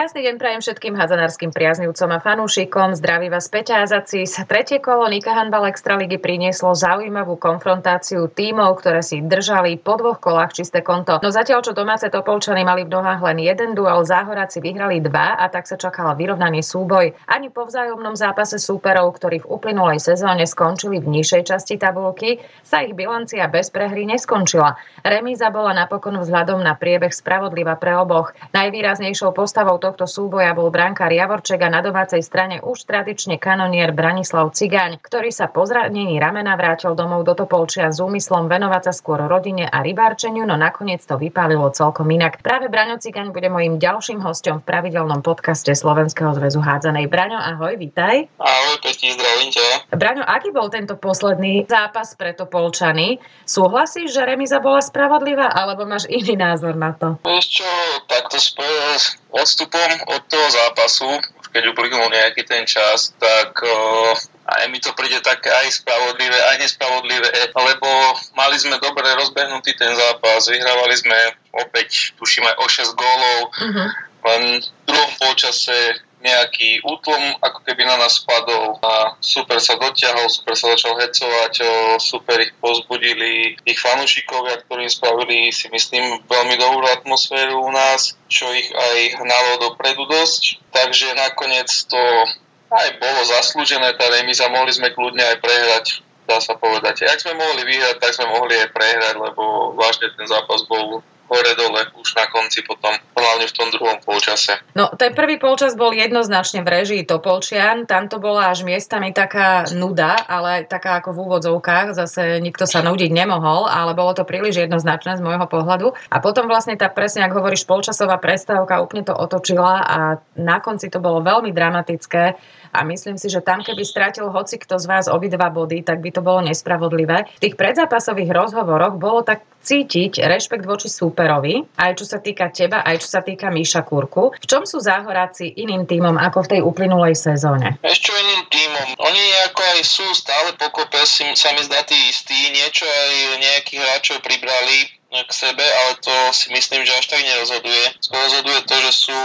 Krásny deň prajem všetkým hadzanárskym priaznivcom a fanúšikom. Zdraví vás Peťa Azacis. Tretie kolo Nika Handball Extraligy prinieslo zaujímavú konfrontáciu tímov, ktoré si držali po dvoch kolách čisté konto. No zatiaľ, čo domáce Topolčany mali v nohách len jeden duel, záhoráci vyhrali dva a tak sa čakala vyrovnaný súboj. Ani po vzájomnom zápase súperov, ktorí v uplynulej sezóne skončili v nižšej časti tabulky, sa ich bilancia bez prehry neskončila. Remíza bola napokon vzhľadom na priebeh spravodlivá pre oboch. Najvýraznejšou postavou tohto súboja bol brankár Javorček a na domácej strane už tradične kanonier Branislav Cigáň, ktorý sa po zranení ramena vrátil domov do Topolčia s úmyslom venovať sa skôr rodine a rybárčeniu, no nakoniec to vypálilo celkom inak. Práve Braňo Cigáň bude mojím ďalším hostom v pravidelnom podcaste Slovenského zväzu hádzanej. Braňo, ahoj, vítaj. Ahoj, Peti, zdravím ťa. Braňo, aký bol tento posledný zápas pre Topolčany? Súhlasíš, že remiza bola spravodlivá, alebo máš iný názor na to? Takto spojil s odstupom od toho zápasu, keď uplynul nejaký ten čas, tak uh, aj mi to príde také aj spravodlivé, aj nespravodlivé, lebo mali sme dobre rozbehnutý ten zápas, vyhrávali sme opäť, tuším aj o 6 gólov, uh-huh. len v druhom polčase nejaký útlom ako keby na nás spadol a super sa dotiahol, super sa začal hecovať, super ich pozbudili ich fanúšikovia, ktorí spravili si myslím veľmi dobrú atmosféru u nás, čo ich aj hnalo dopredu dosť. Takže nakoniec to aj bolo zaslúžené tá remíza, mohli sme kľudne aj prehrať dá sa povedať. Ak sme mohli vyhrať, tak sme mohli aj prehrať, lebo vážne ten zápas bol hore-dole už na konci potom, hlavne v tom druhom polčase. No, ten prvý polčas bol jednoznačne v režii Topolčian, tam to bola až miestami taká nuda, ale taká ako v úvodzovkách, zase nikto sa nudiť nemohol, ale bolo to príliš jednoznačné z môjho pohľadu. A potom vlastne tá presne, ak hovoríš, polčasová prestávka úplne to otočila a na konci to bolo veľmi dramatické a myslím si, že tam, keby strátil hoci kto z vás obidva body, tak by to bolo nespravodlivé. V tých predzápasových rozhovoroch bolo tak cítiť rešpekt voči súperovi, aj čo sa týka teba, aj čo sa týka Míša Kurku. V čom sú záhoráci iným týmom ako v tej uplynulej sezóne? Ešte iným týmom. Oni ako aj sú stále pokope, si, sa mi zdá tí istí. Niečo aj nejakých hráčov pribrali, k sebe, ale to si myslím, že až tak nerozhoduje. Skôr rozhoduje to, že sú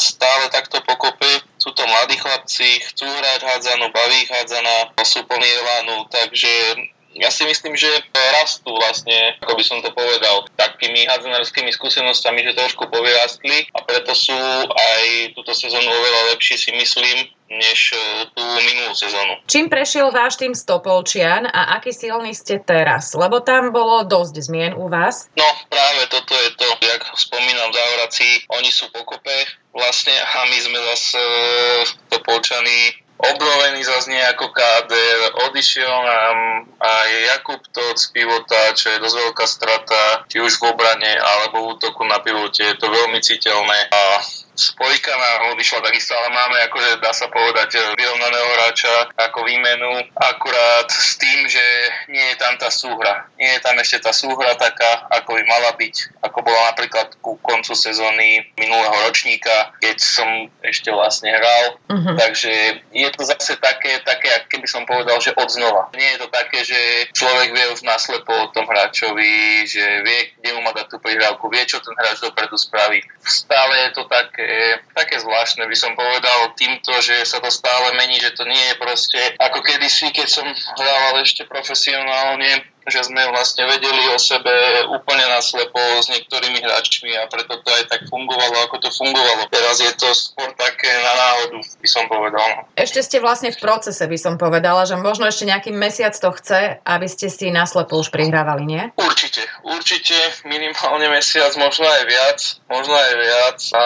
stále takto pokope, sú to mladí chlapci, chcú hrať hádzanú, baví hádzana, sú plní elánu, takže ja si myslím, že rastú vlastne, ako by som to povedal, takými hádzanárskymi skúsenostami, že trošku povyrastli a preto sú aj túto sezónu oveľa lepšie si myslím, než e, tú minulú sezónu. Čím prešiel váš tým Stopolčian a aký silný ste teraz? Lebo tam bolo dosť zmien u vás. No práve toto je to, jak spomínam závorací, oni sú pokope vlastne a my sme zase Stopolčani obnovený zase nejako káder, odišiel nám aj Jakub Toc pivota, čo je dosť veľká strata, či už v obrane alebo v útoku na pivote, je to veľmi citeľné a spojka nám odišla takisto, ale máme akože dá sa povedať vyrovnaného hráča ako výmenu, akurát s tým, že nie je tam tá súhra. Nie je tam ešte tá súhra taká, ako by mala byť, ako bola napríklad ku koncu sezóny minulého ročníka, keď som ešte vlastne hral. Uh-huh. Takže je to zase také, také, keby som povedal, že od znova. Nie je to také, že človek vie už naslepo o tom hráčovi, že vie, kde mu má dať tú prihrávku, vie, čo ten hráč dopredu spraví. Stále je to také také zvláštne, by som povedal, týmto, že sa to stále mení, že to nie je proste ako kedysi, keď som hrával ešte profesionálne, že sme vlastne vedeli o sebe úplne naslepo s niektorými hráčmi a preto to aj tak fungovalo, ako to fungovalo. Teraz je to skôr také na náhodu, by som povedal. Ešte ste vlastne v procese, by som povedala, že možno ešte nejaký mesiac to chce, aby ste si naslepo už prihrávali, nie? Určite, určite minimálne mesiac, možno aj viac, možno aj viac a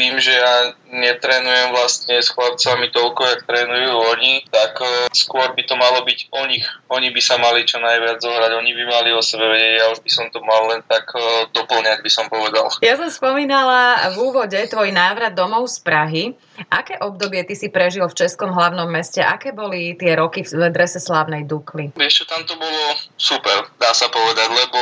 tým, že ja netrénujem vlastne s chlapcami toľko, jak trénujú oni, tak uh, skôr by to malo byť o nich. Oni by sa mali čo najviac zohrať, oni by mali o sebe vedieť, ja už by som to mal len tak uh, doplňať, by som povedal. Ja som spomínala v úvode tvoj návrat domov z Prahy. Aké obdobie ty si prežil v Českom hlavnom meste? Aké boli tie roky v drese slávnej Dukly? Vieš tam to bolo super, dá sa povedať, lebo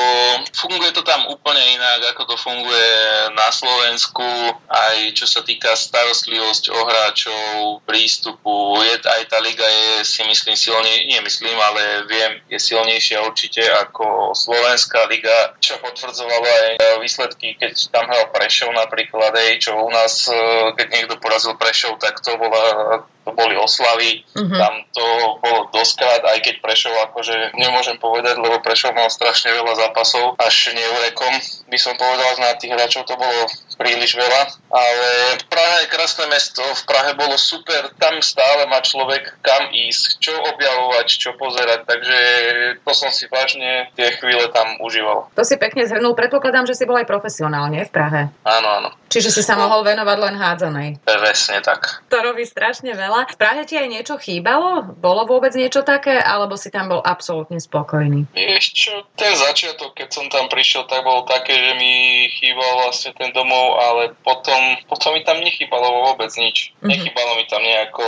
funguje to tam úplne inak, ako to funguje na Slovensku, aj čo sa týka starostlivosť o hráčov, prístupu, je, aj tá liga je si myslím silne, nie myslím, ale viem, je silnejšia určite ako Slovenská liga, čo potvrdzovalo aj výsledky, keď tam hral Prešov napríklad, aj, čo u nás, keď niekto porazil Prešov, tak to bola to boli oslavy, uh-huh. tam to bolo doskrát, aj keď Prešov akože nemôžem povedať, lebo Prešov mal strašne veľa zápasov, až neurekom by som povedal, na tých hráčov to bolo príliš veľa, ale Praha je krásne mesto, v Prahe bolo super, tam stále má človek kam ísť, čo objavovať, čo pozerať, takže to som si vážne tie chvíle tam užíval. To si pekne zhrnul, predpokladám, že si bol aj profesionálne v Prahe. Áno, áno. Čiže si sa no. mohol venovať len hádzanej. Presne tak. To robí strašne veľa. V Prahe ti aj niečo chýbalo? Bolo vôbec niečo také? Alebo si tam bol absolútne spokojný? Ešte ten začiatok, keď som tam prišiel, tak bol také, že mi chýbal vlastne ten domov, ale potom, potom mi tam nechýbalo vôbec nič. Mm-hmm. Nechýbalo mi tam nejako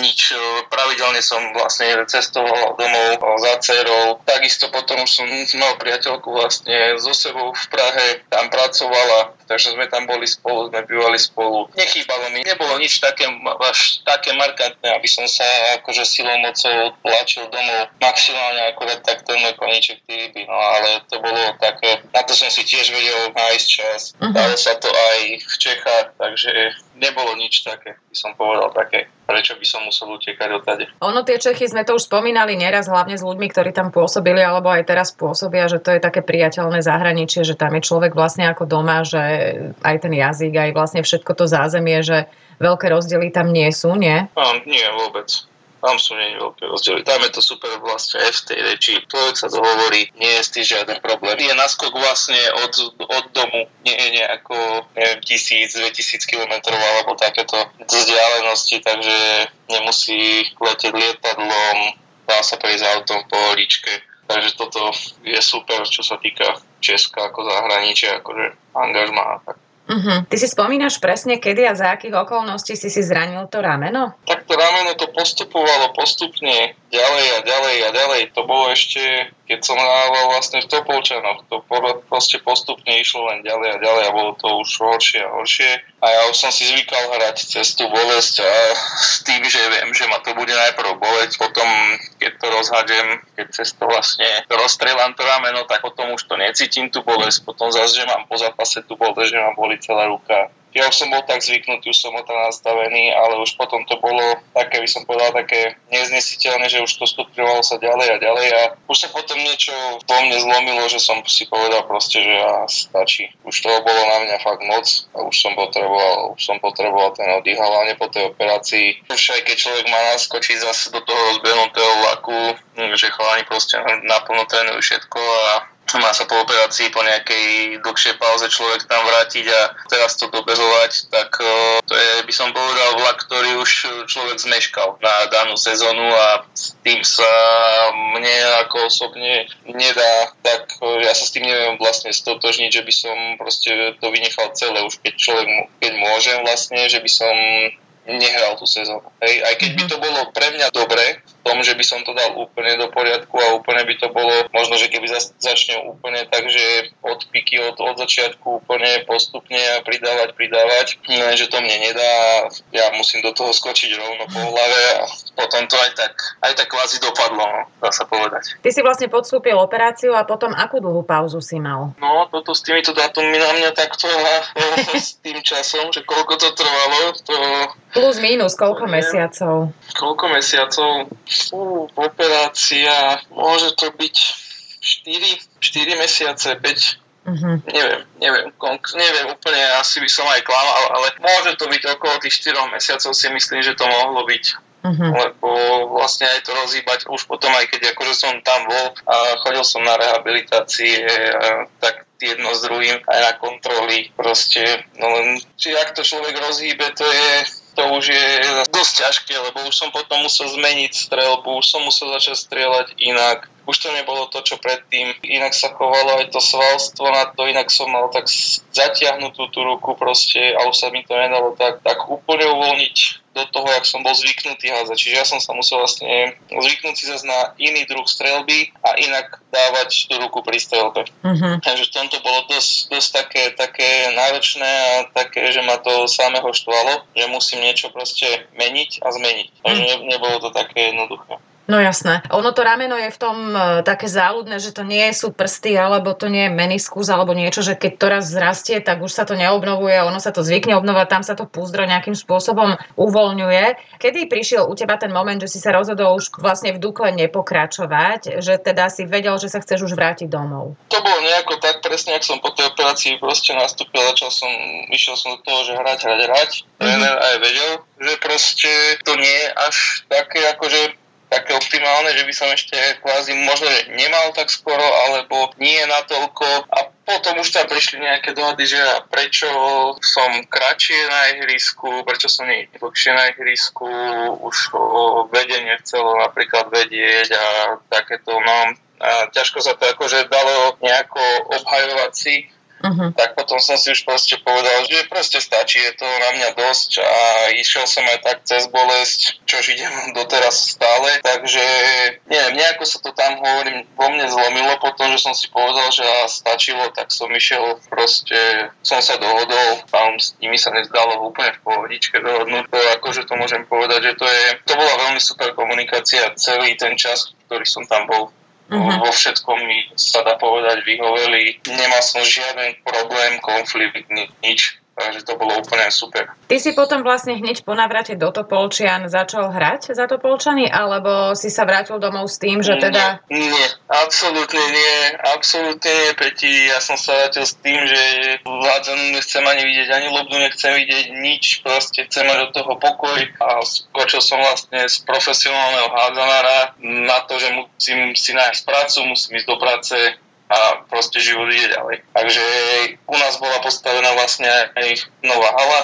nič. Pravidelne som vlastne cestoval domov za dcerou. Takisto potom už som mal priateľku vlastne so sebou v Prahe, tam pracovala, takže sme tam boli spolu, sme bývali spolu. Nechýbalo mi, nebolo nič také, až také markantné, aby som sa akože silou mocou tlačil domov. Maximálne akorát tak ten môj koníček ryby, no ale to bolo také, na to som si tiež vedel nájsť čas. Uh-huh. Dalo sa to aj v Čechách, takže nebolo nič také, by som povedal také, prečo by som musel utekať odtade. Ono tie Čechy sme to už spomínali neraz, hlavne s ľuďmi, ktorí tam pôsobili alebo aj teraz pôsobia, že to je také priateľné zahraničie, že tam je človek vlastne ako doma, že aj ten jazyk, aj vlastne všetko to zázemie, že veľké rozdiely tam nie sú, nie? No, nie, vôbec. Tam sú nie veľké rozdiely. Tam je to super vlastne aj v tej reči. Človek sa dohovorí, nie je s tým žiaden problém. Je naskok vlastne od, od domu, nie je nejako, neviem, tisíc, dve tisíc kilometrov alebo takéto vzdialenosti, takže nemusí letieť lietadlom, dá sa prejsť autom po holičke. Takže toto je super, čo sa týka Česka ako zahraničia, akože angažma. Tak Uh-huh. Ty si spomínaš presne, kedy a za akých okolností si si zranil to rameno? Tak to rameno to postupovalo postupne ďalej a ďalej a ďalej. To bolo ešte, keď som hrával vlastne v Topolčanoch, to proste postupne išlo len ďalej a ďalej a bolo to už horšie a horšie. A ja už som si zvykal hrať cez tú bolesť a s tým, že viem, že ma to bude najprv boleť, potom keď to rozhádžem, keď cez to vlastne rozstrelám to rameno, tak potom už to necítim tú bolesť, potom zase, že mám po zápase tú bolesť, že ma boli celá ruka. Ja už som bol tak zvyknutý, už som bol tam nastavený, ale už potom to bolo také, by som povedal, také neznesiteľné, že už to stupňovalo sa ďalej a ďalej a už sa potom niečo vo mne zlomilo, že som si povedal proste, že ja stačí. Už toho bolo na mňa fakt moc a už som potreboval, už som potreboval ten oddych, hlavne po tej operácii. Už aj keď človek má naskočiť zase do toho rozbehnutého vlaku, že chalani proste naplno trénujú všetko a má sa po operácii po nejakej dlhšej pauze človek tam vrátiť a teraz to dobehovať, tak to je, by som povedal, vlak, ktorý už človek zmeškal na danú sezónu a s tým sa mne ako osobne nedá, tak ja sa s tým neviem vlastne stotožniť, že by som proste to vynechal celé, už keď človek, keď môžem vlastne, že by som nehral tú sezónu. Hej, aj keď by mhm. to bolo pre mňa dobre, tom, že by som to dal úplne do poriadku a úplne by to bolo, možno, že keby začne úplne tak, že od piky, od, od začiatku úplne postupne a pridávať, pridávať, že to mne nedá ja musím do toho skočiť rovno po hlave a potom to aj tak, aj tak kvázi dopadlo, no, dá sa povedať. Ty si vlastne podstúpil operáciu a potom akú dlhú pauzu si mal? No, toto s týmito dátummi na mňa takto s tým časom, že koľko to trvalo, to Plus minus, koľko neviem, mesiacov? Koľko mesiacov? Fú, operácia, môže to byť 4, 4 mesiace, 5, Uh-huh. Neviem, neviem, konk- neviem úplne, asi by som aj klamal, ale môže to byť okolo tých 4 mesiacov si myslím, že to mohlo byť. Uh-huh. Lebo vlastne aj to rozhýbať už potom, aj keď akože som tam bol a chodil som na rehabilitácie, tak jedno s druhým aj na kontroly proste. No len, či ak to človek rozhýbe, to je to už je dosť ťažké, lebo už som potom musel zmeniť strelbu, už som musel začať strieľať inak. Už to nebolo to, čo predtým. Inak sa chovalo aj to svalstvo na to, inak som mal tak zatiahnutú tú ruku proste a už sa mi to nedalo tak, tak úplne uvoľniť do toho, jak som bol zvyknutý házať. Čiže ja som sa musel vlastne zvyknúť si zase na iný druh strelby a inak dávať tú ruku pri strelbe. Uh-huh. Takže v tomto bolo dosť, dosť také, také náročné a také, že ma to samého štvalo, že musím niečo proste meniť a zmeniť. Takže uh-huh. nebolo to také jednoduché. No jasné. Ono to rameno je v tom e, také záľudné, že to nie sú prsty, alebo to nie je meniskus, alebo niečo, že keď to raz zrastie, tak už sa to neobnovuje, ono sa to zvykne obnovať, tam sa to púzdro nejakým spôsobom uvoľňuje. Kedy prišiel u teba ten moment, že si sa rozhodol už vlastne v Dukle nepokračovať, že teda si vedel, že sa chceš už vrátiť domov? To bolo nejako tak presne, ak som po tej operácii proste nastúpil, začal som, išiel som do toho, že hrať, hrať, hrať. Mm-hmm. Tréner aj vedel, že proste to nie je až také akože také optimálne, že by som ešte kvázi možno že nemal tak skoro, alebo nie natoľko. A potom už tam prišli nejaké dohady, že prečo som kratšie na ihrisku, prečo som nie dlhšie na ihrisku, už vedenie chcelo napríklad vedieť a takéto, no. A ťažko sa to akože dalo nejako obhajovať si, Uh-huh. Tak potom som si už proste povedal, že proste stačí, je to na mňa dosť a išiel som aj tak cez bolesť, čož idem doteraz stále, takže neviem, nejako sa to tam hovorím, vo mne zlomilo. Potom, že som si povedal, že stačilo, tak som išiel proste, som sa dohodol, tam s nimi sa nezdalo úplne v pohodičke dohodnúť, to akože to môžem povedať, že to je, to bola veľmi super komunikácia celý ten čas, ktorý som tam bol Uh-huh. Vo všetkom mi sa dá povedať vyhoveli. Nemal som žiaden problém, konflikt, nič. Takže to bolo úplne super. Ty si potom vlastne hneď po navrate do Topolčian začal hrať za Topolčany, alebo si sa vrátil domov s tým, že teda... Nie, nie absolútne nie, absolútne nie, Peti. Ja som sa vrátil s tým, že vládzanú nechcem ani vidieť, ani lobdu nechcem vidieť, nič, proste chcem mať od toho pokoj a skočil som vlastne z profesionálneho hádzanára na to, že musím si nájsť prácu, musím ísť do práce, a proste život ide ďalej. Takže u nás bola postavená vlastne aj nová hala,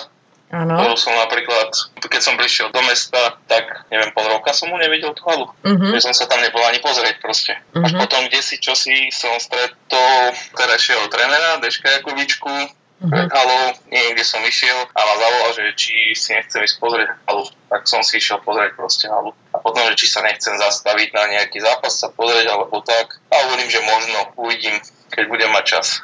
Áno. Bol som napríklad, keď som prišiel do mesta, tak neviem, pol roka som mu nevidel tú halu. Uh-huh. Že som sa tam nebol ani pozrieť proste. Uh-huh. Až potom, kde si, čo si, som stretol terajšieho trénera, Deška Jakovičku, uh-huh. halou, niekde som išiel a ma zavolal, že či si nechcem ísť pozrieť halu. Tak som si išiel pozrieť proste halu. Potom, že či sa nechcem zastaviť na nejaký zápas sa pozrieť alebo tak. A hovorím, že možno uvidím, keď budem mať čas.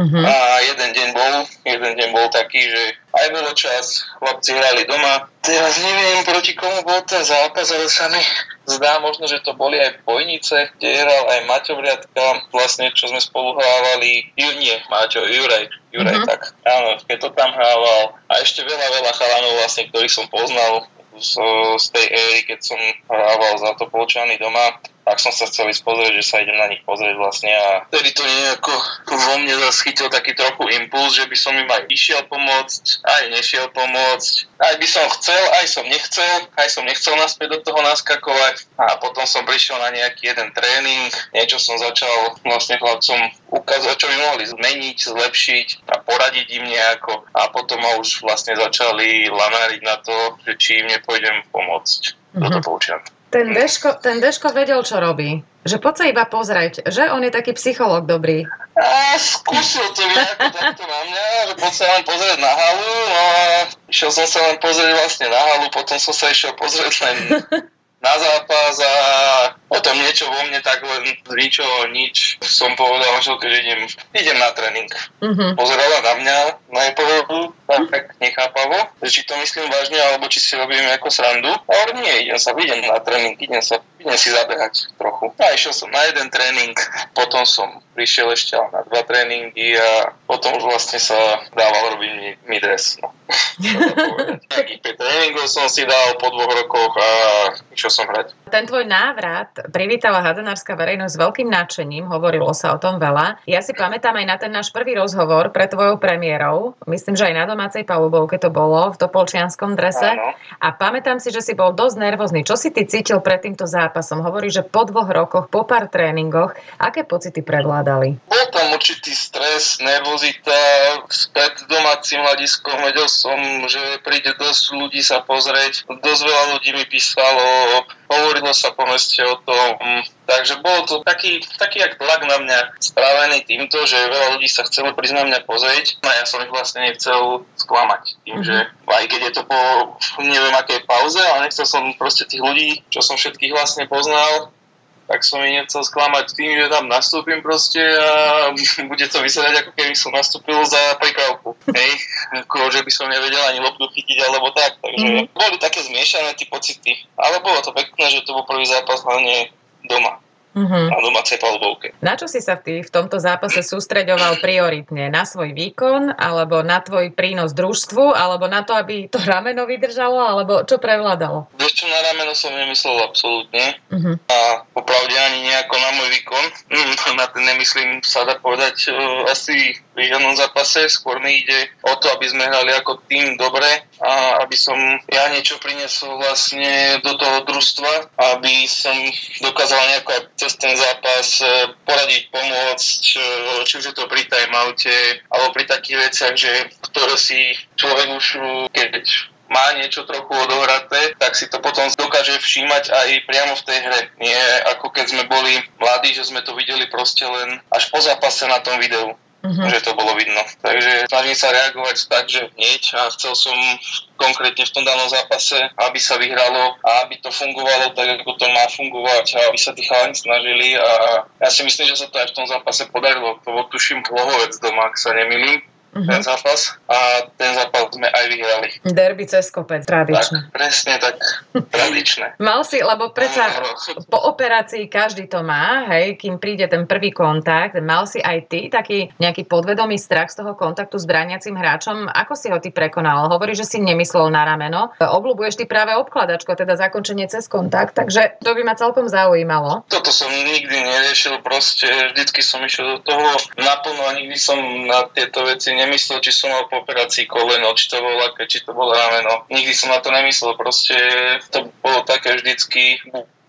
Uh-huh. A jeden deň bol, jeden deň bol taký, že aj bolo čas, chlapci hrali doma. Teraz neviem, proti komu bol ten zápas, ale sa mi zdá možno, že to boli aj Bojnice, kde hral aj Maťo Vriadka, vlastne čo sme spolu hrávali. Ju, nie, Maťo, Juraj, Juraj, uh-huh. tak. Áno, keď to tam hrával. A ešte veľa, veľa chalanov vlastne, ktorých som poznal z, z tej éry, keď som hrával za to Polčany doma tak som sa chcel ísť pozrieť, že sa idem na nich pozrieť vlastne a vtedy to nejako vo mne zaschytil taký trochu impuls, že by som im aj išiel pomôcť, aj nešiel pomôcť, aj by som chcel, aj som nechcel, aj som nechcel naspäť do toho naskakovať. A potom som prišiel na nejaký jeden tréning, niečo som začal vlastne chlapcom ukázať, čo by mohli zmeniť, zlepšiť a poradiť im nejako. A potom ma už vlastne začali lanáriť na to, že či im nepôjdem pomôcť. Mm-hmm. do toho ten Deško, ten Deško vedel, čo robí. Že poď sa iba pozrieť, že on je taký psychológ dobrý. A skúsil to nejako takto na mňa, že poď sa len pozrieť na halu, no a išiel som sa len pozrieť vlastne na halu, potom som sa išiel pozrieť len na zápas a o tom niečo vo mne tak len z ničoho nič. Som povedal že idem, idem na tréning. Uh-huh. Pozerala na mňa najprv tak nechápavo, že či to myslím vážne, alebo či si robím ako srandu. A nie, idem sa, idem na tréning, idem sa, idem si zabehať trochu. A išiel som na jeden tréning, potom som prišiel ešte na dva tréningy a potom už vlastne sa dával robiť mi, mi dres. No. Takých 5 tréningov som si dal po dvoch rokoch a išiel som hrať. Ten tvoj návrat privítala hadanárska verejnosť s veľkým nadšením, hovorilo sa o tom veľa. Ja si pamätám aj na ten náš prvý rozhovor pre tvojou premiérou, myslím, že aj na domácej palubovke to bolo, v Topolčianskom drese. Áno. A pamätám si, že si bol dosť nervózny. Čo si ty cítil pred týmto zápasom? Hovorí, že po dvoch rokoch, po pár tréningoch, aké pocity prevládali? Bol tam určitý stres, nervozita, späť domácim hľadiskom. Vedel som, že príde dosť ľudí sa pozrieť. Dosť veľa ľudí mi písalo hovorilo sa po meste o tom, takže bolo to taký, taký jak tlak na mňa spravený týmto, že veľa ľudí sa chcelo prísť na mňa pozrieť a ja som ich vlastne nechcel sklamať tým, že mhm. aj keď je to po neviem akej pauze, ale nechcel som proste tých ľudí, čo som všetkých vlastne poznal, tak som ich nechcel sklamať tým, že tam nastúpim proste a bude to vyzerať ako keby som nastúpil za pripravku. Hej, ako, že by som nevedel ani loptu chytiť alebo tak. Takže mm-hmm. boli také zmiešané tie pocity. Ale bolo to pekné, že to bol prvý zápas hlavne doma uh-huh. na domácej palubovke. Na čo si sa ty v tomto zápase sústreďoval prioritne? Na svoj výkon, alebo na tvoj prínos družstvu, alebo na to, aby to rameno vydržalo, alebo čo prevládalo? Vieš čo, na rameno som nemyslel absolútne. Uh-huh. A popravde ani nejako na môj výkon. Na ten nemyslím, sa dá povedať, uh, asi pri žiadnom zápase. Skôr mi ide o to, aby sme hrali ako tým dobre a aby som ja niečo priniesol vlastne do toho družstva, aby som dokázal nejako cez ten zápas e, poradiť, pomôcť, e, či už je to pri timeoute, alebo pri takých veciach, že ktoré si človek už, keď má niečo trochu odohraté, tak si to potom dokáže všímať aj priamo v tej hre. Nie ako keď sme boli mladí, že sme to videli proste len až po zápase na tom videu uh-huh. že to bolo vidno. Takže snažím sa reagovať tak, že hneď a chcel som konkrétne v tom danom zápase, aby sa vyhralo a aby to fungovalo tak, ako to má fungovať a aby sa tí chalani snažili a ja si myslím, že sa to aj v tom zápase podarilo. To tuším Klohovec doma, ak sa nemýlim uh-huh. ten zápas a ten zápas sme aj vyhrali. Derby cez kopec, tradičné. Tak, presne tak, tradičné. Mal si, lebo predsa po operácii každý to má, hej, kým príde ten prvý kontakt, mal si aj ty taký nejaký podvedomý strach z toho kontaktu s brániacim hráčom. Ako si ho ty prekonal? Hovorí, že si nemyslel na rameno. Obľúbuješ ty práve obkladačko, teda zakončenie cez kontakt, takže to by ma celkom zaujímalo. Toto som nikdy neriešil, proste vždycky som išiel do toho naplno a nikdy som na tieto veci nemyslel, či som mal po operácii koleno, či to bolo aké, či to bolo rameno. Nikdy som na to nemyslel, proste to bolo také vždycky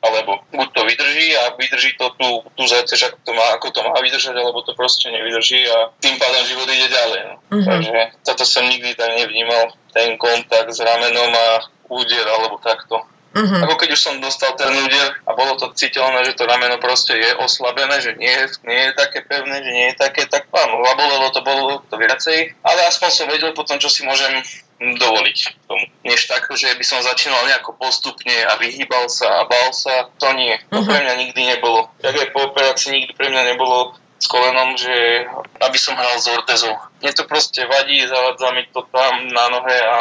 alebo buď to vydrží a vydrží to tú, tú záťaž, ako to, má, ako to má vydržať, alebo to proste nevydrží a tým pádom život ide ďalej. No. Uh-huh. Takže toto som nikdy tak nevnímal, ten kontakt s ramenom a úder alebo takto. Uh-huh. Ako keď už som dostal ten úder a bolo to citeľné, že to rameno proste je oslabené, že nie, je, nie je také pevné, že nie je také, tak áno, bolelo to, bolo to viacej, ale aspoň som vedel potom, čo si môžem dovoliť tomu. Než tak, že by som začínal nejako postupne a vyhýbal sa a bal sa, to nie. To uh-huh. pre mňa nikdy nebolo. Jak aj po operácii nikdy pre mňa nebolo s kolenom, že aby som hral z Ortezou. Mne to proste vadí, zavadza mi to tam na nohe a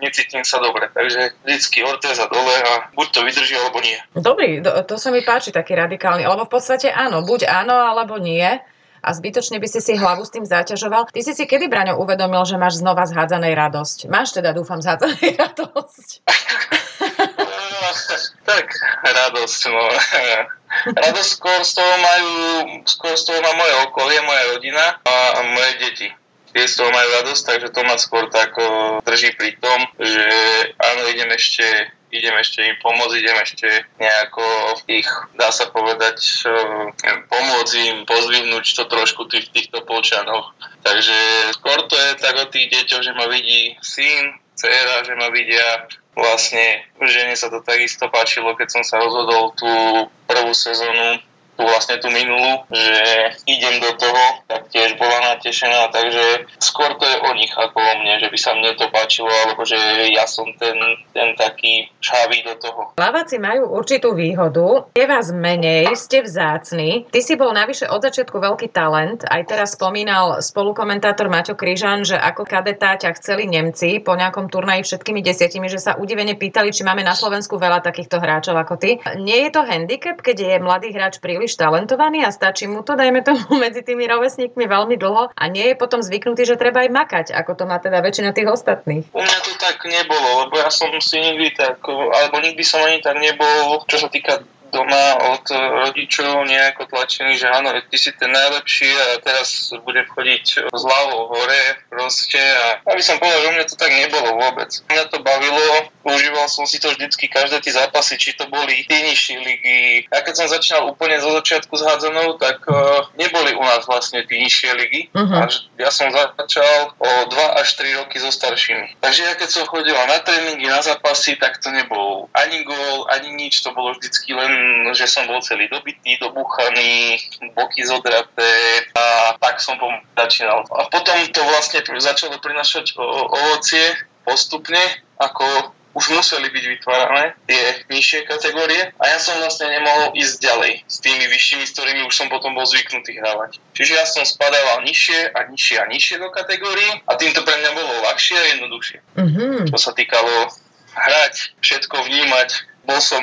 necítim sa dobre. Takže vždycky ortéza dole a buď to vydrží, alebo nie. Dobrý, to, to sa mi páči taký radikálny, lebo v podstate áno, buď áno, alebo nie a zbytočne by si si hlavu s tým zaťažoval. Ty si si kedy, Braňo, uvedomil, že máš znova zhádzanej radosť? Máš teda, dúfam, zhádzanej radosť. tak, radosť, no. radosť skôr z toho majú, skôr z toho má moje okolie, moja rodina a moje deti tie z toho majú radosť, takže to ma skôr tak drží pri tom, že áno, idem ešte idem ešte im pomôcť, idem ešte nejako ich, dá sa povedať, pomôcť im pozdvihnúť to trošku tých, týchto polčanov. Takže skôr to je tak o tých deťoch, že ma vidí syn, dcera, že ma vidia vlastne, žene sa to takisto páčilo, keď som sa rozhodol tú prvú sezónu tú vlastne tú minulú, že idem do toho, tak tiež bola natešená, takže skôr to je o nich ako o mne, že by sa mne to páčilo, alebo že ja som ten, ten taký šávý do toho. Plaváci majú určitú výhodu, je vás menej, ste vzácni. Ty si bol navyše od začiatku veľký talent, aj teraz spomínal spolukomentátor Maťo Kryžan, že ako kadetá ťa chceli Nemci po nejakom turnaji všetkými desiatimi, že sa udivene pýtali, či máme na Slovensku veľa takýchto hráčov ako ty. Nie je to handicap, keď je mladý hráč príliš príliš talentovaný a stačí mu to, dajme tomu, medzi tými rovesníkmi veľmi dlho a nie je potom zvyknutý, že treba aj makať, ako to má teda väčšina tých ostatných. U mňa to tak nebolo, lebo ja som si nikdy tak, alebo nikdy som ani tak nebol, čo sa týka doma od rodičov nejako tlačený, že áno, ty si ten najlepší a teraz budem chodiť z hlavou hore proste a aby som povedal, že mňa to tak nebolo vôbec. Mňa to bavilo, užíval som si to vždycky, každé tie zápasy, či to boli tie nižšie ligy. Ja keď som začínal úplne zo začiatku s hádzanou, tak uh, neboli u nás vlastne tie nižšie ligy. Uh-huh. Až ja som začal o 2 až 3 roky so staršími. Takže ja keď som chodil na tréningy, na zápasy, tak to nebol ani gól, ani nič, to bolo vždycky len, že som bol celý dobitý, dobuchaný, boky zodraté a tak som začínal. A potom to vlastne začalo prinašať ovocie postupne, ako už museli byť vytvárané tie nižšie kategórie a ja som vlastne nemohol ísť ďalej s tými vyššími, s ktorými už som potom bol zvyknutý hrávať. Čiže ja som spadával nižšie a nižšie a nižšie do kategórií a týmto pre mňa bolo ľahšie a jednoduchšie. Mm-hmm. Čo sa týkalo hrať, všetko vnímať, bol som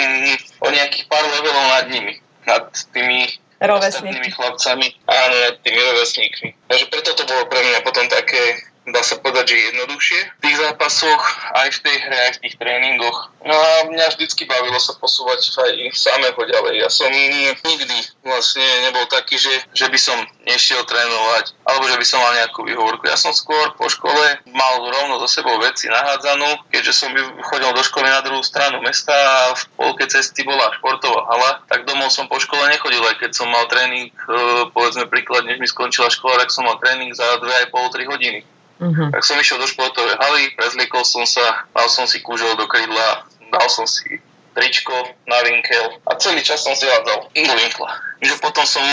o nejakých pár levelov nad nimi, nad tými ostatnými chlapcami, áno, nad tými rovesníkmi. Takže preto to bolo pre mňa potom také dá sa povedať, že jednoduchšie v tých zápasoch, aj v tej hre, aj v tých tréningoch. No a mňa vždycky bavilo sa posúvať aj samého ďalej. Ja som nikdy vlastne nebol taký, že, že by som nešiel trénovať, alebo že by som mal nejakú výhovorku. Ja som skôr po škole mal rovno so sebou veci nahádzanú, keďže som chodil do školy na druhú stranu mesta a v polke cesty bola športová hala, tak domov som po škole nechodil, aj keď som mal tréning, e, povedzme príklad, než mi skončila škola, tak som mal tréning za 2,5-3 hodiny. Uh-huh. Tak som išiel do športovej haly, prezliekol som sa, dal som si kúžel do krydla, dal som si tričko na vinkel a celý čas som si hľadal do vinkla. Že potom som,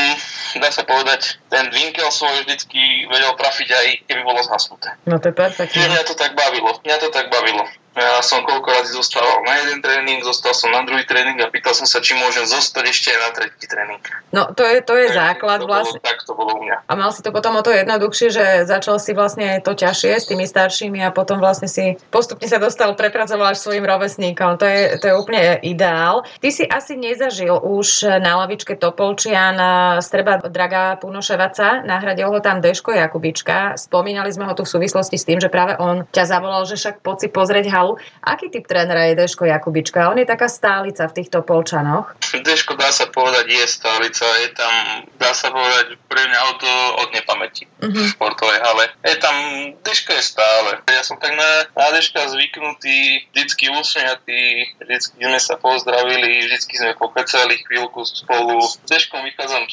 dá sa povedať, ten vinkel svoj vždycky vedel trafiť aj keby bolo zhasnuté. No to je perfektné. Mňa to tak bavilo, mňa to tak bavilo. Ja som koľko razy zostával na jeden tréning, zostal som na druhý tréning a pýtal som sa, či môžem zostať ešte aj na tretí tréning. No to je, to je základ to vlastne. Bolo, tak to bolo u mňa. A mal si to potom o to jednoduchšie, že začal si vlastne to ťažšie s tými staršími a potom vlastne si postupne sa dostal, prepracoval až svojim rovesníkom. To je, to je úplne ideál. Ty si asi nezažil už na lavičke Topolčian streba Draga Punoševaca, nahradil ho tam Deško Jakubička. Spomínali sme ho tu v súvislosti s tým, že práve on ťa zavolal, že však poď si pozrieť halu. Aký typ trénera je Deško Jakubička? On je taká stálica v týchto polčanoch. Deško dá sa povedať je stálica. Je tam, dá sa povedať, pre mňa od, od nepamäti uh-huh. v športovej hale. Je tam, Deško je stále. Ja som tak na, na Deška zvyknutý, vždycky usmiatý, vždycky sme sa pozdravili, vždycky sme pokecali chvíľku spolu. S Deškom vychádzam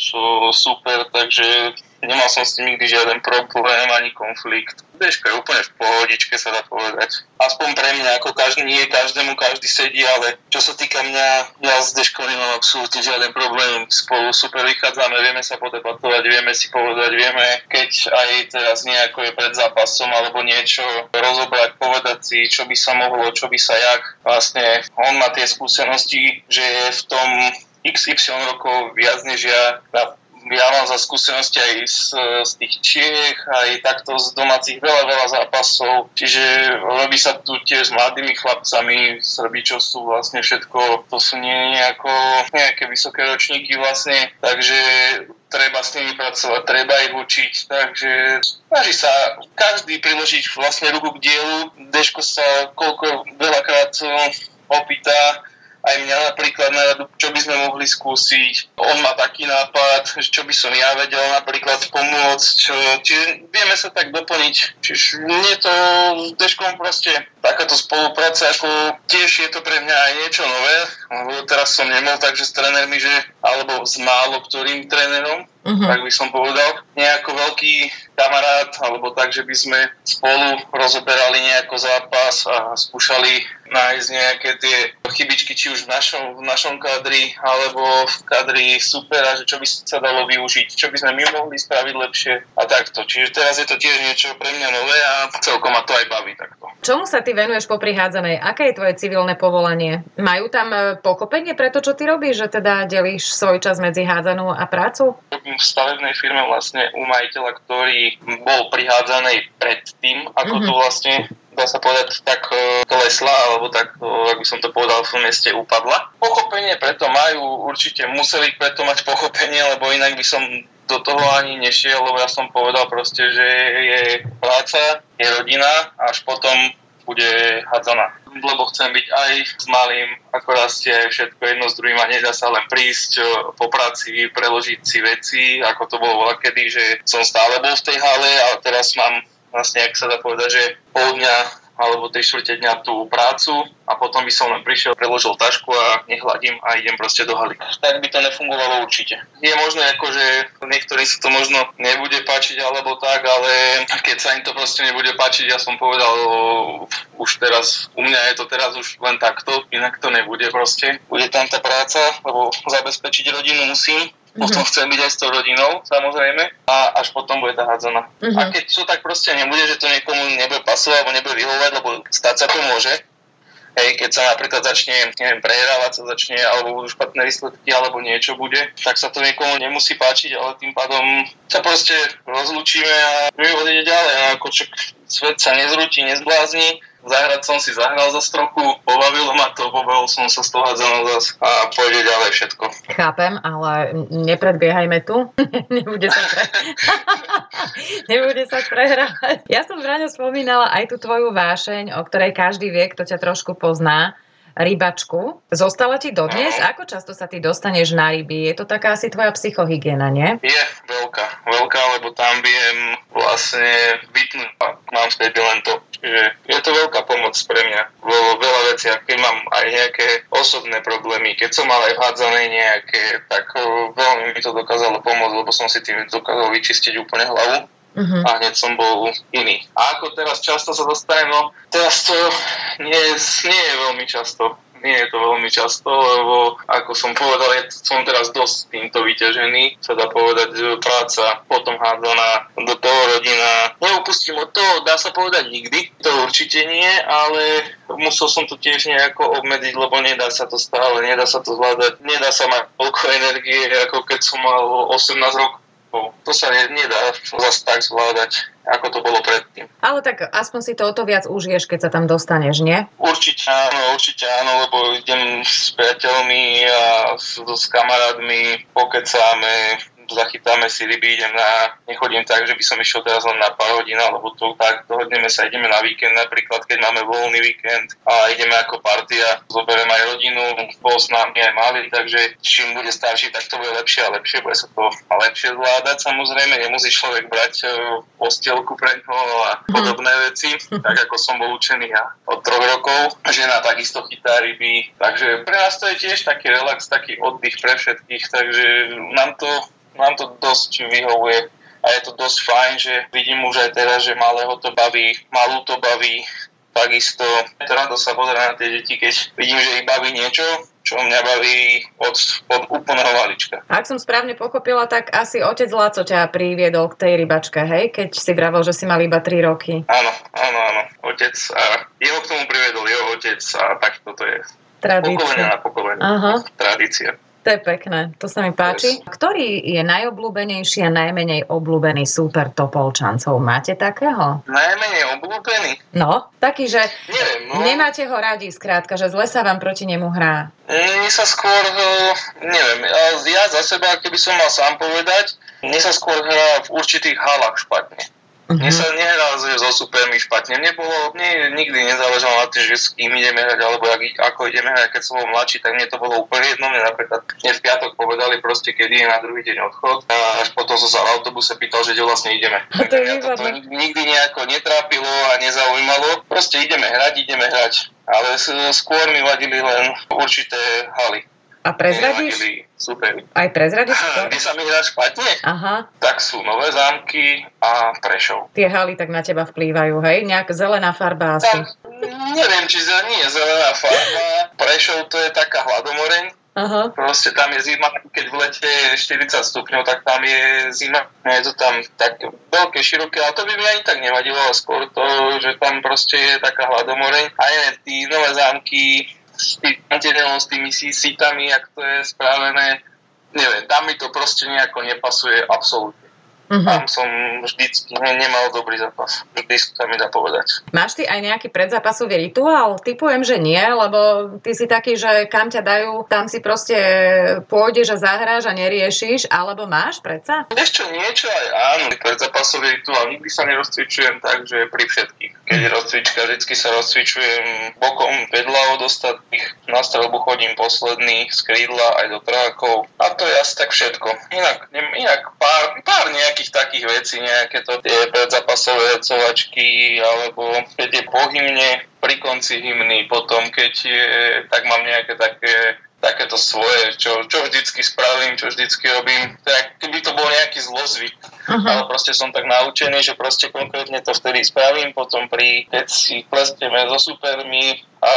super, takže Nemal som s tým nikdy žiaden problém ani konflikt. Deško je úplne v pohodičke, sa dá povedať. Aspoň pre mňa, ako každý, nie každému každý sedí, ale čo sa týka mňa, ja s Deškom nemám absolútne žiaden problém. Spolu super vychádzame, vieme sa podebatovať, vieme si povedať, vieme, keď aj teraz nejako je pred zápasom alebo niečo rozobrať, povedať si, čo by sa mohlo, čo by sa jak. Vlastne on má tie skúsenosti, že je v tom XY rokov viac než ja ja mám za skúsenosti aj z, z tých Čiech, aj takto z domácich veľa, veľa zápasov. Čiže robí sa tu tiež s mladými chlapcami, čo sú vlastne všetko, to sú nie nejako, nejaké vysoké ročníky vlastne, takže treba s nimi pracovať, treba ich učiť, takže snaží sa každý priložiť vlastne ruku k dielu. Deško sa koľko veľakrát opýta, aj mňa napríklad na radu, čo by sme mohli skúsiť. On má taký nápad, čo by som ja vedel napríklad pomôcť. Čiže vieme sa tak doplniť. Čiže mne to s Deškom proste takáto spolupráca, ako tiež je to pre mňa aj niečo nové, lebo teraz som nemal takže s trénermi, že, alebo s málo ktorým trénerom, uh-huh. tak by som povedal, nejako veľký kamarát, alebo tak, že by sme spolu rozoberali nejako zápas a skúšali nájsť nejaké tie chybičky, či už v našom, v našom kadri, alebo v kadri supera, že čo by sa dalo využiť, čo by sme my mohli spraviť lepšie a takto. Čiže teraz je to tiež niečo pre mňa nové a celkom ma to aj baví takto. Čomu sa ty venuješ po prihádzanej? Aké je tvoje civilné povolanie? Majú tam e, pochopenie pre to, čo ty robíš, že teda delíš svoj čas medzi hádzanou a prácu? Robím v stavebnej firme vlastne u majiteľa, ktorý bol prihádzaný predtým, ako mm-hmm. to vlastne dá sa povedať, tak e, klesla, alebo tak, e, ak by som to povedal, v mieste upadla. Pochopenie preto majú, určite museli preto mať pochopenie, lebo inak by som do toho ani nešiel, lebo ja som povedal proste, že je práca, je rodina, až potom bude hádzaná. Lebo chcem byť aj s malým, ako rastie všetko jedno s druhým a nedá sa len prísť po práci, preložiť si veci, ako to bolo kedy, že som stále bol v tej hale, ale teraz mám vlastne, ak sa dá povedať, že pol dňa alebo 3 čtvrte dňa tú prácu a potom by som len prišiel, preložil tašku a nehladím a idem proste do haly. Tak by to nefungovalo určite. Je možné ako, že niektorí sa to možno nebude páčiť alebo tak, ale keď sa im to proste nebude páčiť, ja som povedal už teraz, u mňa je to teraz už len takto, inak to nebude proste. Bude tam tá práca, lebo zabezpečiť rodinu musím, potom mm-hmm. chcem byť aj s tou rodinou, samozrejme, a až potom bude tá hádzana. Mm-hmm. A keď to tak proste nebude, že to niekomu nebude pasovať alebo nebude vyhovovať, lebo stať sa to môže, Hej, keď sa napríklad začne, neviem, prehrávať sa začne, alebo budú špatné výsledky, alebo niečo bude, tak sa to niekomu nemusí páčiť, ale tým pádom sa proste rozlúčime a my odíde ďalej. A ako čak svet sa nezrúti, nezblázni, Zahrať som si zahral za stroku, pobavilo ma to, pobavil som sa z toho zas a pôjde ďalej všetko. Chápem, ale nepredbiehajme tu. Nebude sa, pre... Nebude sa prehrávať. Ja som Braňo spomínala aj tú tvoju vášeň, o ktorej každý vie, kto ťa trošku pozná rybačku. Zostala ti dodnes? No. Ako často sa ty dostaneš na ryby? Je to taká asi tvoja psychohygiena, nie? Je, veľká. Veľká, lebo tam viem vlastne vypnúť. Mám späť len to. Čiže je to veľká pomoc pre mňa vo veľa veciach. Keď mám aj nejaké osobné problémy, keď som mal aj vhádzané nejaké, tak veľmi mi to dokázalo pomôcť, lebo som si tým dokázal vyčistiť úplne hlavu uh-huh. a hneď som bol iný. A ako teraz často sa dostanem, no teraz to nie, nie je veľmi často nie je to veľmi často, lebo ako som povedal, ja som teraz dosť týmto vyťažený, sa dá povedať, že práca, potom hádzaná do toho rodina. Neupustím od toho, dá sa povedať nikdy, to určite nie, ale musel som to tiež nejako obmedziť, lebo nedá sa to stále, nedá sa to zvládať, nedá sa mať toľko energie, ako keď som mal 18 rokov to sa nedá zase tak zvládať, ako to bolo predtým. Ale tak aspoň si to o to viac užiješ, keď sa tam dostaneš, nie? Určite áno, určite áno, lebo idem s priateľmi a s, s kamarátmi, pokecáme, zachytáme si ryby, idem na, nechodím tak, že by som išiel teraz len na pár hodín, alebo to tak, dohodneme sa, ideme na víkend napríklad, keď máme voľný víkend a ideme ako partia, zoberiem aj rodinu, bol s nami aj malý, takže čím bude starší, tak to bude lepšie a lepšie, bude sa to lepšie zvládať. Samozrejme, nemusí človek brať e, postielku pre ňoho a mhm. podobné veci, tak ako som bol učený ja od troch rokov. Žena takisto chytá ryby, takže pre nás to je tiež taký relax, taký oddych pre všetkých, takže nám to nám to dosť vyhovuje a je to dosť fajn, že vidím už aj teraz, že malého to baví, malú to baví, takisto to rado sa pozerá na tie deti, keď vidím, že ich baví niečo, čo mňa baví od, od úplného malička. Ak som správne pochopila, tak asi otec Laco ťa priviedol k tej rybačke, hej? Keď si vravel, že si mal iba 3 roky. Áno, áno, áno. Otec a jeho k tomu priviedol jeho otec a tak toto je. Tradícia. Pokolenia na pokolenie. Aha. Tradícia. To je pekné, to sa mi páči. Yes. Ktorý je najobľúbenejší a najmenej obľúbený super Topolčancov? Máte takého? Najmenej obľúbený? No, taký, že Neviem, no. nemáte ho radi, skrátka, že zle sa vám proti nemu hrá. Mne sa skôr, neviem, ja za seba, keby som mal sám povedať, mne sa skôr hrá v určitých halách špatne. Uh-huh. Mne sa nehral so supermi špatne. Nebolo, mne nikdy nezáležalo na tým, že s kým ideme hrať, alebo ak, ako ideme hrať, keď som bol mladší, tak mne to bolo úplne jedno. Mne napríklad mne v piatok povedali proste, kedy je na druhý deň odchod. A až potom som sa v autobuse pýtal, že kde vlastne ideme. To mňa to, to nikdy nejako netrápilo a nezaujímalo. Proste ideme hrať, ideme hrať. Ale skôr mi vadili len určité haly. A prezradíš? Super. Aj prezradíš? Kde sa mi hrá špatne? Aha. Tak sú Nové zámky a Prešov. Tie haly tak na teba vplývajú, hej? Nejak zelená farba asi. Tak, neviem, či nie je zelená farba. Prešov to je taká hladomoreň. Aha. Proste tam je zima, keď v lete je 40 stupňov, tak tam je zima. Je to tam tak veľké, široké, ale to by mi ani tak nevadilo, skôr to, že tam proste je taká hladomoreň. A neviem, tí nové zámky, s, tý, s tými sítami, ak to je spravené, neviem, tam mi to proste nejako nepasuje absolútne. Uh-huh. Tam som vždycky nemal dobrý zápas. Vždy sa mi dá povedať. Máš ty aj nejaký predzápasový rituál? Typujem, že nie, lebo ty si taký, že kam ťa dajú, tam si proste pôjdeš a zahráš a neriešiš, alebo máš predsa? Ešte niečo aj áno. Predzápasový rituál nikdy sa nerozcvičujem tak, že pri všetkých. Keď je rozcvička, vždy sa rozcvičujem bokom vedľa od ostatných na strelbu chodím posledný z krídla aj do trákov a to je asi tak všetko. Inak, inak pár, pár nejakých takých vecí, nejaké to tie predzapasové covačky alebo keď je po hymne, pri konci hymny, potom keď je, tak mám nejaké také takéto svoje, čo, čo vždycky spravím, čo vždycky robím. Tak keby to bol nejaký zlozvyk. Uh-huh. Ale proste som tak naučený, že proste konkrétne to vtedy spravím, potom pri, keď si plestieme so supermi a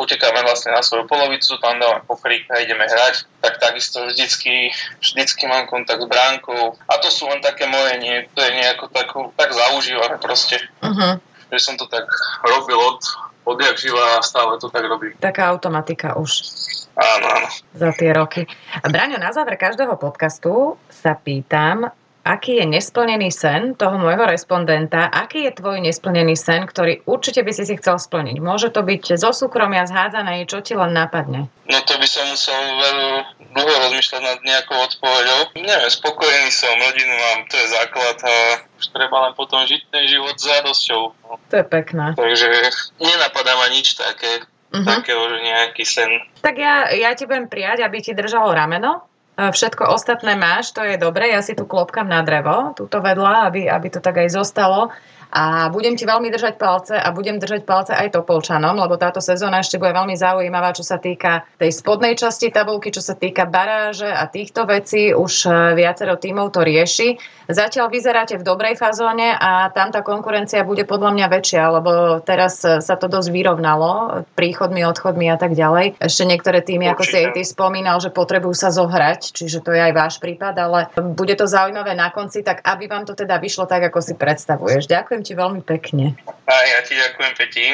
utekáme vlastne na svoju polovicu, tam dáme pokrik a ideme hrať, tak takisto vždycky, vždycky mám kontakt s bránkou. A to sú len také moje, nie, to je nejako tak, tak zaužívané proste. Uh-huh. Že som to tak robil od, odjak živa a stále to tak robím. Taká automatika už. Áno, áno. Za tie roky. Braňo, na záver každého podcastu sa pýtam, aký je nesplnený sen toho môjho respondenta, aký je tvoj nesplnený sen, ktorý určite by si si chcel splniť. Môže to byť zo súkromia zhádzané, čo ti len napadne. No to by som musel veľmi dlho rozmýšľať nad nejakou odpoveďou. Neviem, spokojný som, rodinu mám, to je základ a už treba len potom žiť ten život s radosťou. To je pekné. Takže nenapadá ma nič také uh-huh. takého, že nejaký sen. Tak ja, ja ti budem prijať, aby ti držalo rameno. Všetko ostatné máš, to je dobre. Ja si tu klopkam na drevo, túto vedľa, aby, aby to tak aj zostalo. A budem ti veľmi držať palce a budem držať palce aj Topolčanom, lebo táto sezóna ešte bude veľmi zaujímavá, čo sa týka tej spodnej časti tabulky, čo sa týka baráže a týchto vecí. Už e, viacero tímov to rieši. Zatiaľ vyzeráte v dobrej fazóne a tam tá konkurencia bude podľa mňa väčšia, lebo teraz e, sa to dosť vyrovnalo príchodmi, odchodmi a tak ďalej. Ešte niektoré týmy, ako si aj ty spomínal, že potrebujú sa zohrať, čiže to je aj váš prípad, ale bude to zaujímavé na konci, tak aby vám to teda vyšlo tak, ako si predstavuješ. Ďakujem Ďakujem ti veľmi pekne. A ja ti ďakujem, Peti.